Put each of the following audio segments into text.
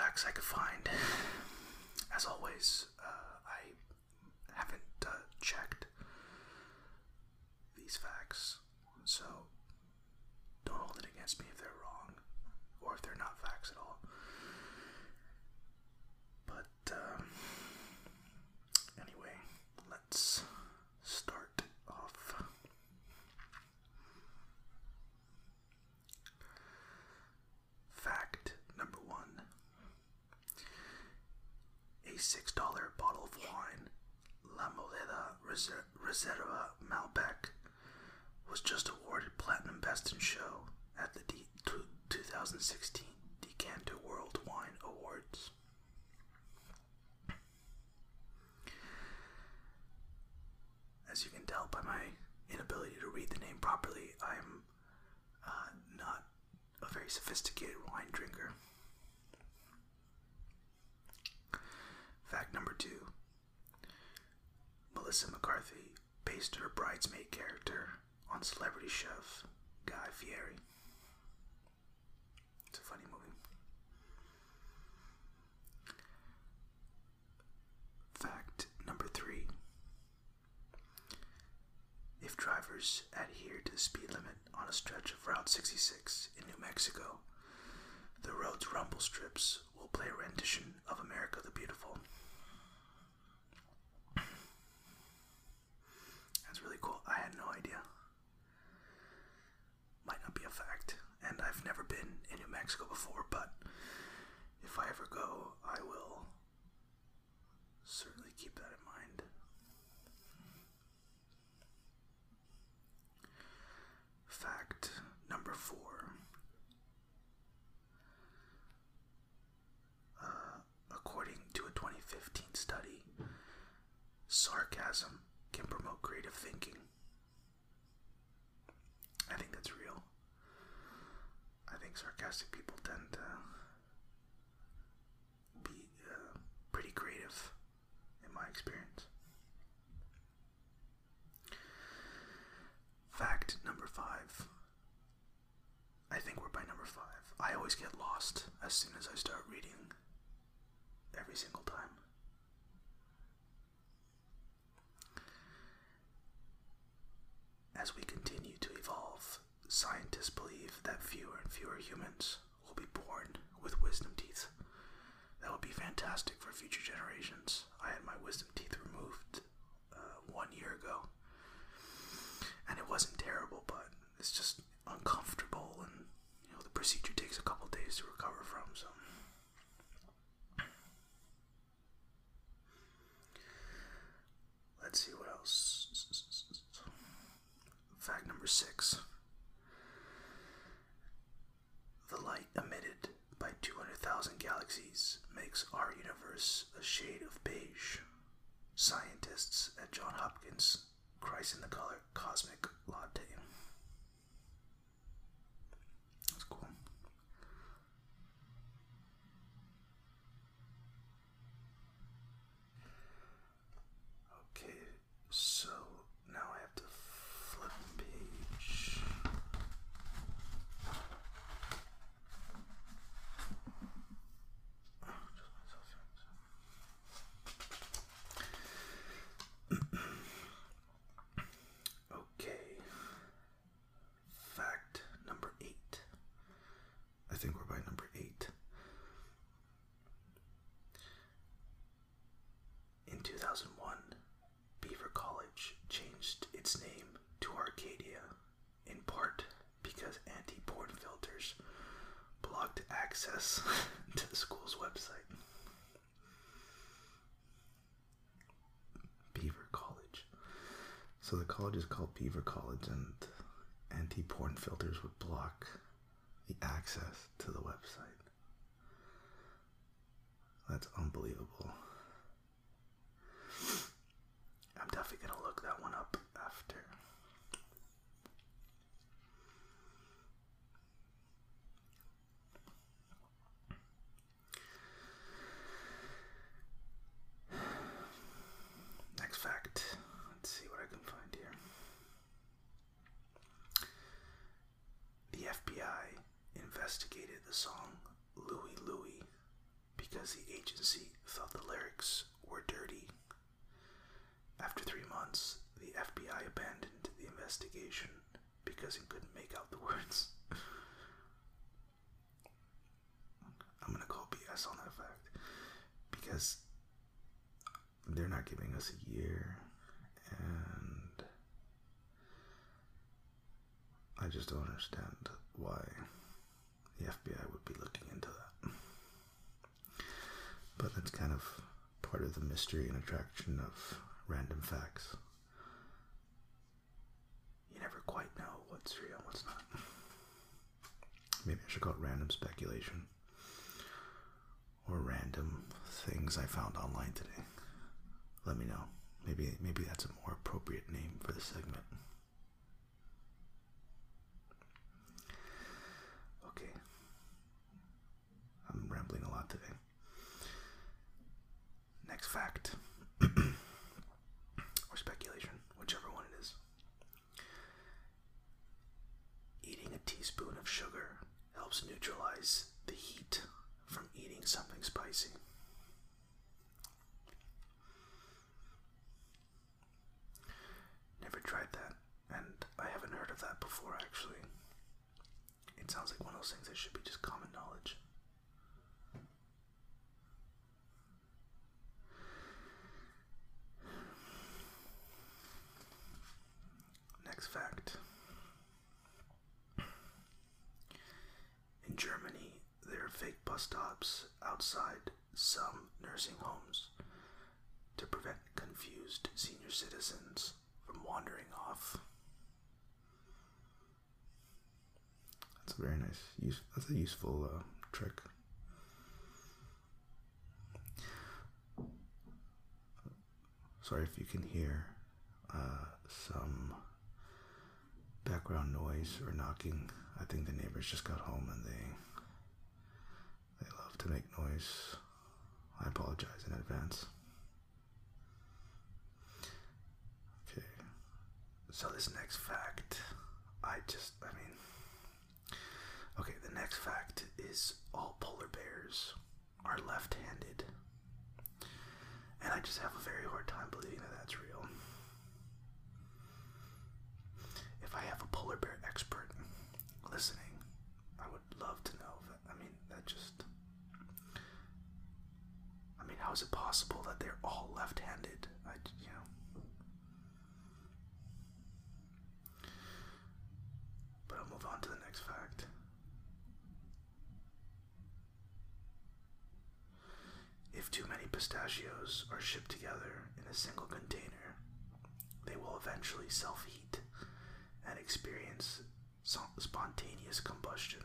facts I could find. As always, uh, I haven't uh, checked these facts, so don't hold it against me if they're wrong or if they're not facts at all. But um, anyway, let's start off. Fact number one a $6 bottle of wine, La Moleda Reserva Malbec, was just awarded Platinum Best in Show at the D- 2016 Decanter World Wine Awards. As you can tell by my inability to read the name properly, I'm uh, not a very sophisticated wine drinker. Fact number two Melissa Based her bridesmaid character on celebrity chef Guy Fieri. It's a funny movie. Fact number three if drivers adhere to the speed limit on a stretch of Route 66 in New Mexico, the road's rumble strips will play a rendition of America the Beautiful. Really cool. I had no idea. Might not be a fact, and I've never been in New Mexico before, but if I ever go, I will certainly keep that in mind. Fact number four. Uh, according to a 2015 study, sarcasm can promote creative thinking. I think that's real. I think sarcastic people tend to be uh, pretty creative, in my experience. Fact number five. I think we're by number five. I always get lost as soon as I start reading every single time. As we continue to evolve, scientists believe that fewer and fewer humans will be born with wisdom teeth. That would be fantastic for future generations. I had my wisdom teeth removed uh, one year ago, and it wasn't terrible, but it's just uncomfortable, and you know the procedure takes a couple days to recover from. So. Let's see what else. Fact number six. The light emitted by 200,000 galaxies makes our universe a shade of beige. Scientists at Johns Hopkins christen the color cosmic latte. That's cool. Okay, so now I have to flip page. Okay. Fact number eight. I think we're by number eight. In 2001, Beaver College changed its name to Arcadia, in part because anti porn filters blocked access to the school's website. Beaver College. So the college is called Beaver College, and anti porn filters would block the access to the website. That's unbelievable. I'm definitely gonna look that one up after. Next fact. Let's see what I can find here. The FBI investigated the song Louie Louie because the agency thought the lyrics investigation because it couldn't make out the words. I'm gonna call BS on that fact because they're not giving us a year, and I just don't understand why the FBI would be looking into that. But that's kind of part of the mystery and attraction of random facts. You never quite know what's real and what's not. Maybe I should call it random speculation. Or random things I found online today. Let me know. Maybe maybe that's a more appropriate name for the segment. Okay. I'm rambling a lot today. Next fact. or speculation, whichever one it is. Eating a teaspoon of sugar helps neutralize the heat from eating something spicy. Never tried that, and I haven't heard of that before actually. It sounds like one of those things that should be just common knowledge. Next fact. In Germany, there are fake bus stops outside some nursing homes to prevent confused senior citizens from wandering off. That's a very nice, use, that's a useful uh, trick. Sorry if you can hear uh, some background noise or knocking. I think the neighbors just got home and they they love to make noise. I apologize in advance. Okay. So this next fact, I just I mean Okay, the next fact is all polar bears are left-handed. And I just have a very hard time believing that that's real. If I have a polar bear expert listening, I would love to know that. I mean, that just. How is it possible that they're all left handed? I, you know. But I'll move on to the next fact. If too many pistachios are shipped together in a single container, they will eventually self heat and experience spontaneous combustion.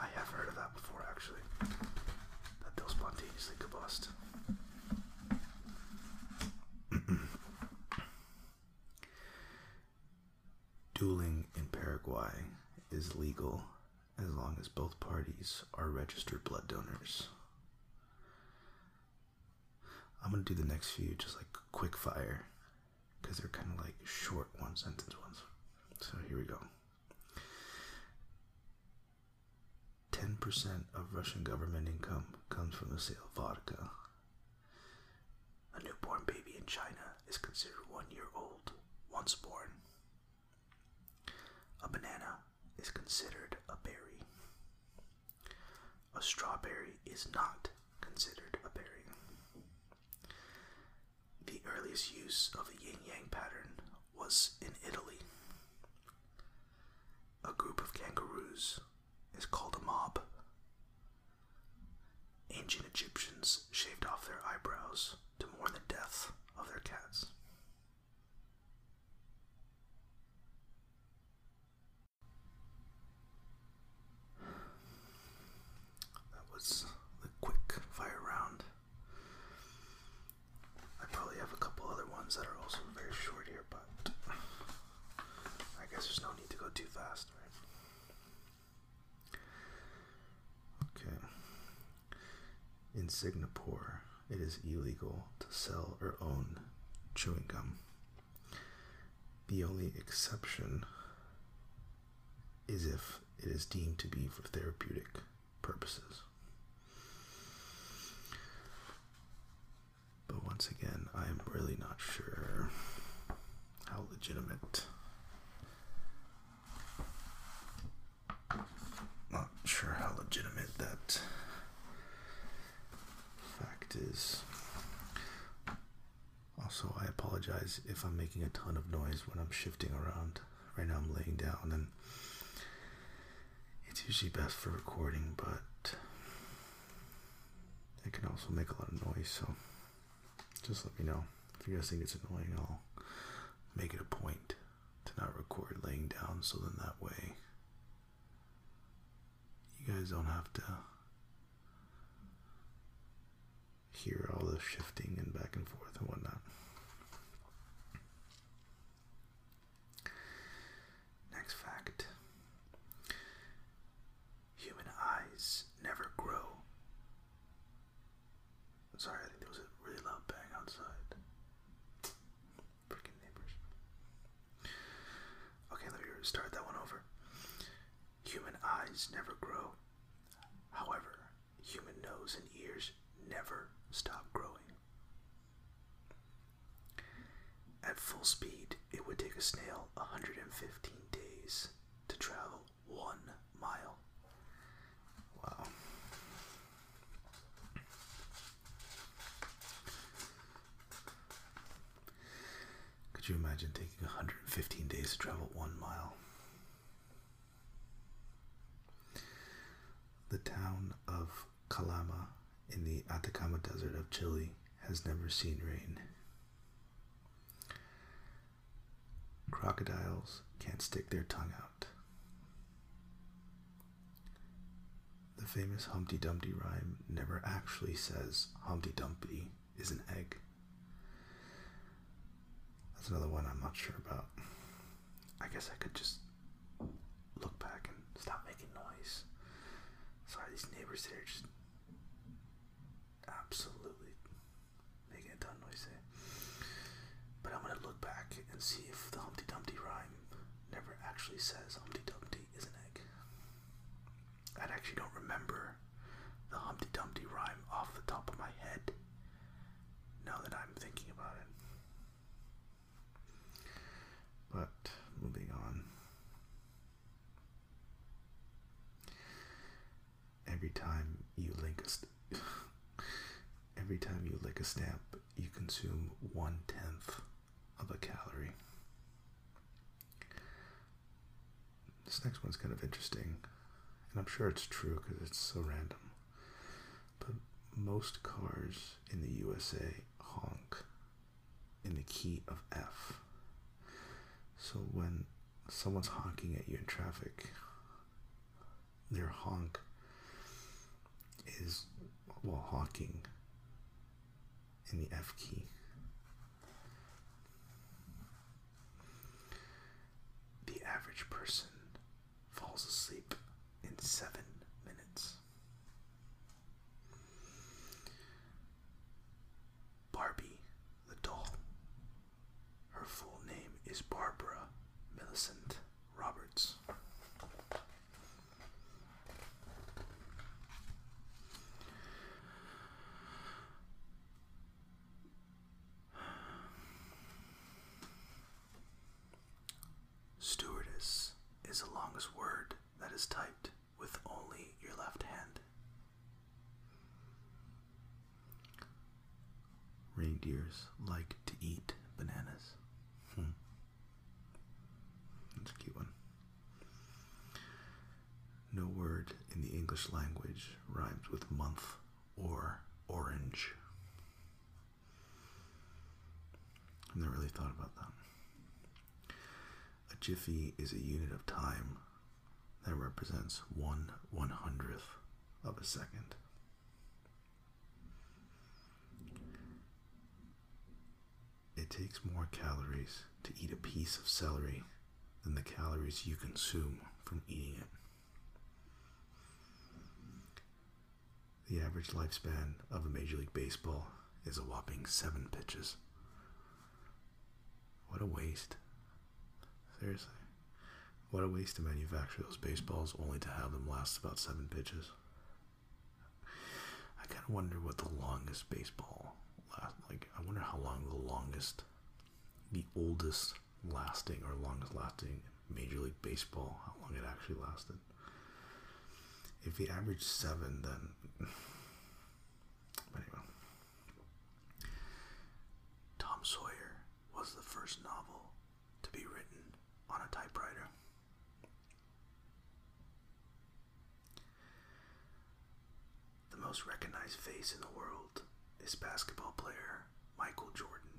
I have heard of that before, actually. That they'll Dueling in Paraguay is legal as long as both parties are registered blood donors. I'm gonna do the next few just like quick fire because they're kind of like short one sentence ones. So here we go. 10% of Russian government income comes from the sale of vodka. A newborn baby in China is considered one year old once born. A banana is considered a berry. A strawberry is not considered a berry. The earliest use of the yin yang pattern was in Italy. A group of kangaroos is called a mob. Ancient Egyptians shaved off their eyebrows to mourn the death of their cats. That was the quick fire round. I probably have a couple other ones that are also very short here, but I guess there's no need to go too fast, right? Okay. In Singapore, it is illegal to sell or own chewing gum. The only exception is if it is deemed to be for therapeutic purposes. But once again, I am really not sure how legitimate. Not sure how legitimate that fact is. Also, I apologize if I'm making a ton of noise when I'm shifting around. Right now, I'm laying down, and it's usually best for recording, but it can also make a lot of noise, so just let me know. If you guys think it's annoying, I'll make it a point to not record laying down so then that way you guys don't have to hear all the shifting and back and forth and whatnot. Next fact human eyes never grow. Sorry, I think there was a really loud bang outside. Freaking neighbors. Okay, let me start that one over. Human eyes never grow. However, human nose and ears never stop growing. At full speed, it would take a snail 115 days to travel one mile. Wow. Could you imagine taking 115 days to travel one mile? The town of Calama in the Atacama Desert of Chile has never seen rain. Crocodiles can't stick their tongue out. The famous Humpty Dumpty rhyme never actually says Humpty Dumpty is an egg. That's another one I'm not sure about. I guess I could just look back and stop making noise. Sorry, these neighbors here just absolutely making a ton of noise there. But I'm gonna look see if the Humpty Dumpty rhyme never actually says Humpty Dumpty is an egg. I actually don't remember the Humpty Dumpty rhyme off the top of my head now that I'm thinking about it. But moving on. Every time you link a every time you lick a stamp, you consume one tenth of a calorie. This next one's kind of interesting, and I'm sure it's true because it's so random. But most cars in the USA honk in the key of F. So when someone's honking at you in traffic, their honk is while honking in the F key. Average person falls asleep in seven minutes. Barbie the doll. Her full name is Barbara Millicent word that is typed with only your left hand. Reindeers like to eat bananas. Hmm. That's a cute one. No word in the English language rhymes with month or orange. I've never really thought about that. A jiffy is a unit of time that represents one one hundredth of a second. It takes more calories to eat a piece of celery than the calories you consume from eating it. The average lifespan of a Major League Baseball is a whopping seven pitches. What a waste. Seriously. What a waste to manufacture those baseballs only to have them last about seven pitches. I kind of wonder what the longest baseball last. Like, I wonder how long the longest, the oldest lasting or longest lasting Major League Baseball, how long it actually lasted. If he averaged seven, then. anyway. Tom Sawyer was the first novel to be written on a typewriter. Most recognized face in the world is basketball player Michael Jordan.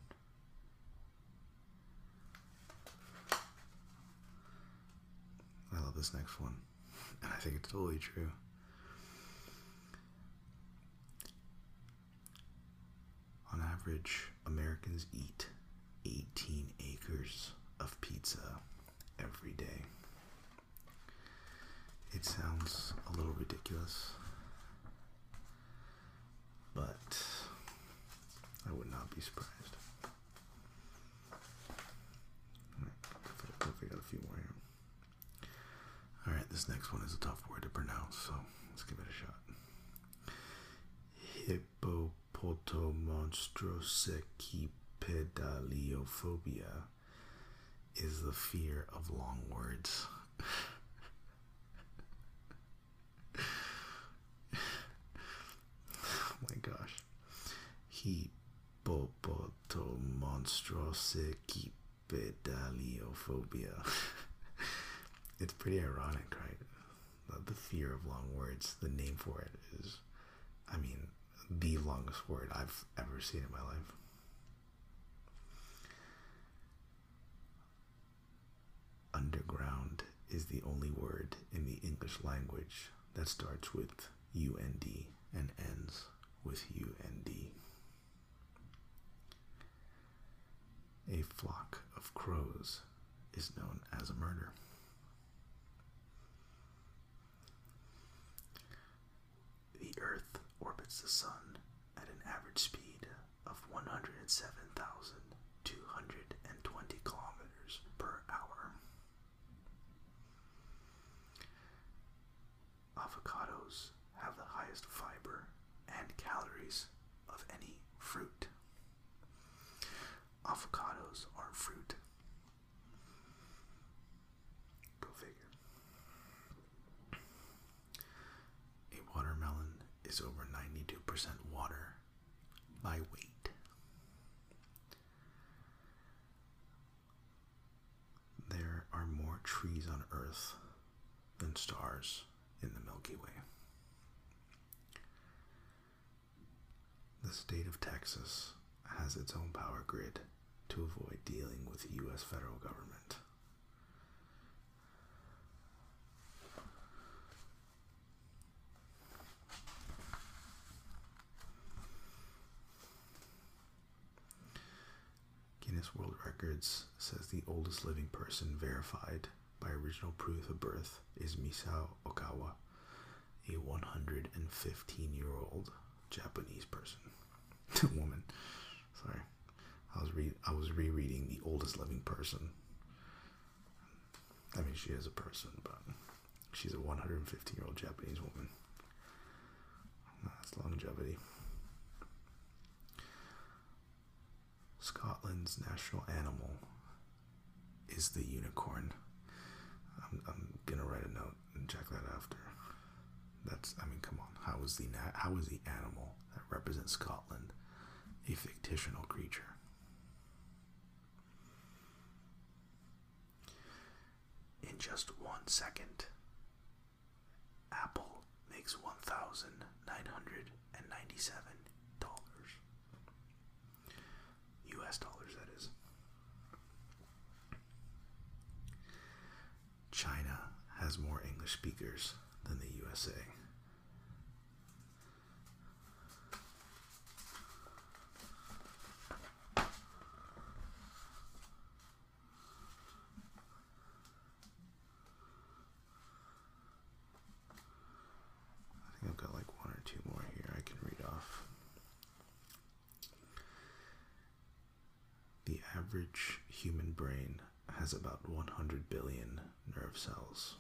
I love this next one, and I think it's totally true. On average, Americans eat 18 acres of pizza every day. It sounds a little ridiculous, but I would not be surprised. Right, got a few more here. Alright, this next one is a tough word to pronounce, so let's give it a shot. Hippopotomonstrosecipedaliophobia is the fear of long words. oh my gosh. Hippopotomonstrosecipedaliophobia. it's pretty ironic, fear of long words, the name for it is, I mean, the longest word I've ever seen in my life. Underground is the only word in the English language that starts with UND and ends with UND. A flock of crows is known as a murder. The Earth orbits the Sun at an average speed of 107,220 kilometers per hour. Avocados have the highest fiber and calories of any fruit. Avocados aren't fruit. Go figure. A watermelon is over 92% water by weight. There are more trees on Earth than stars in the Milky Way. The state of Texas has its own power grid to avoid dealing with the U.S. federal government. World Records says the oldest living person verified by original proof of birth is Misao Okawa, a 115 year old Japanese person. Woman. Sorry. I was re- I was rereading the oldest living person. I mean, she is a person, but she's a 115 year old Japanese woman. That's longevity. Scotland's national animal is the unicorn. I'm, I'm gonna write a note and check that after. That's I mean, come on. How is the na- how is the animal that represents Scotland a fictional creature? In just one second, Apple makes one thousand nine hundred and ninety-seven dollars. U.S. dollars, that is. China has more English speakers than the USA. I think I've got like one or two more here I can read off. The average human brain has about 100 billion nerve cells.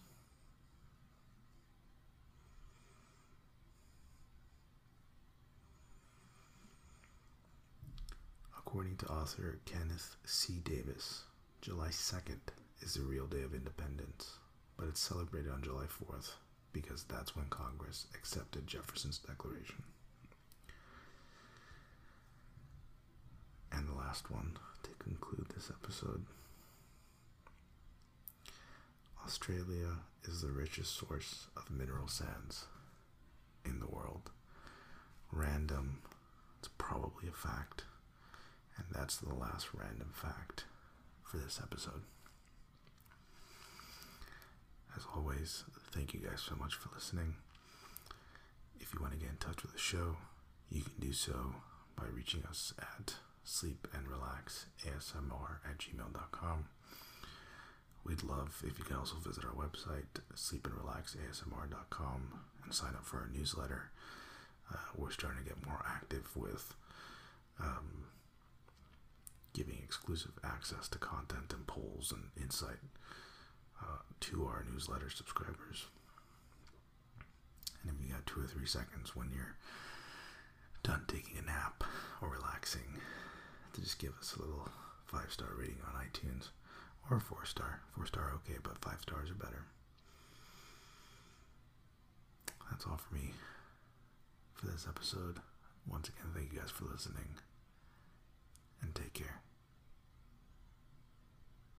According to author Kenneth C. Davis, July 2nd is the real day of independence, but it's celebrated on July 4th because that's when Congress accepted Jefferson's Declaration. And the last one to conclude this episode Australia is the richest source of mineral sands in the world. Random, it's probably a fact. And that's the last random fact for this episode. As always, thank you guys so much for listening. If you want to get in touch with the show, you can do so by reaching us at sleepandrelaxasmr at gmail.com. We'd love if you can also visit our website, sleepandrelaxasmr.com, and sign up for our newsletter. Uh, we're starting to get more active with um, giving exclusive access to content and polls and insight uh, to our newsletter subscribers. And if you got two or three seconds when you're done taking a nap or relaxing, to just give us a little five star rating on iTunes or four star. Four star okay, but five stars are better. That's all for me for this episode. Once again, thank you guys for listening and take care.